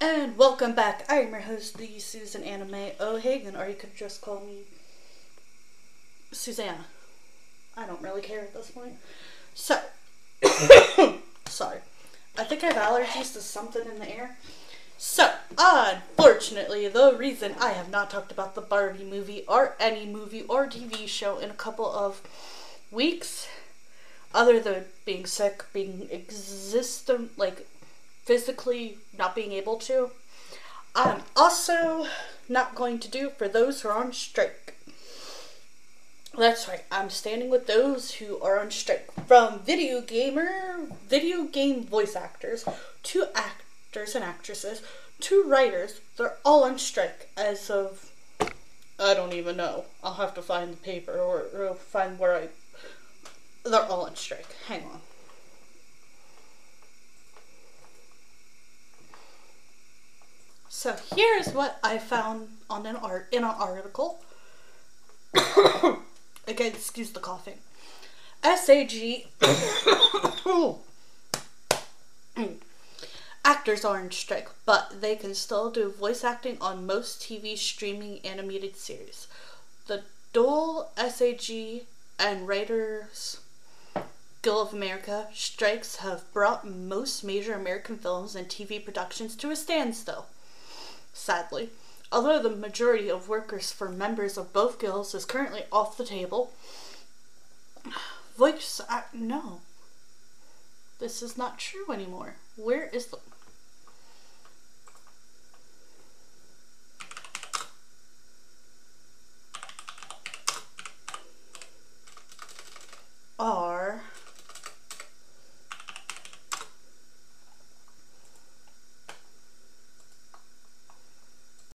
And welcome back. I am your host, the Susanna Mae O'Hagan, or you could just call me Susanna. I don't really care at this point. So, sorry. I think I have allergies to something in the air. So, unfortunately, the reason I have not talked about the Barbie movie or any movie or TV show in a couple of weeks, other than being sick, being existent, like physically not being able to, I'm also not going to do for those who are on strike. That's right, I'm standing with those who are on strike. From video gamer, video game voice actors, to actors and actresses, to writers, they're all on strike as of I don't even know. I'll have to find the paper or, or find where I. They're all on strike. Hang on. So here's what I found on an art in an article. Again, excuse the coughing. SAG actors are on strike, but they can still do voice acting on most TV streaming animated series. The Dual SAG and Writers Guild of America strikes have brought most major American films and TV productions to a standstill sadly. Although the majority of workers for members of both guilds is currently off the table, Voice, act no. This is not true anymore. Where is the... R?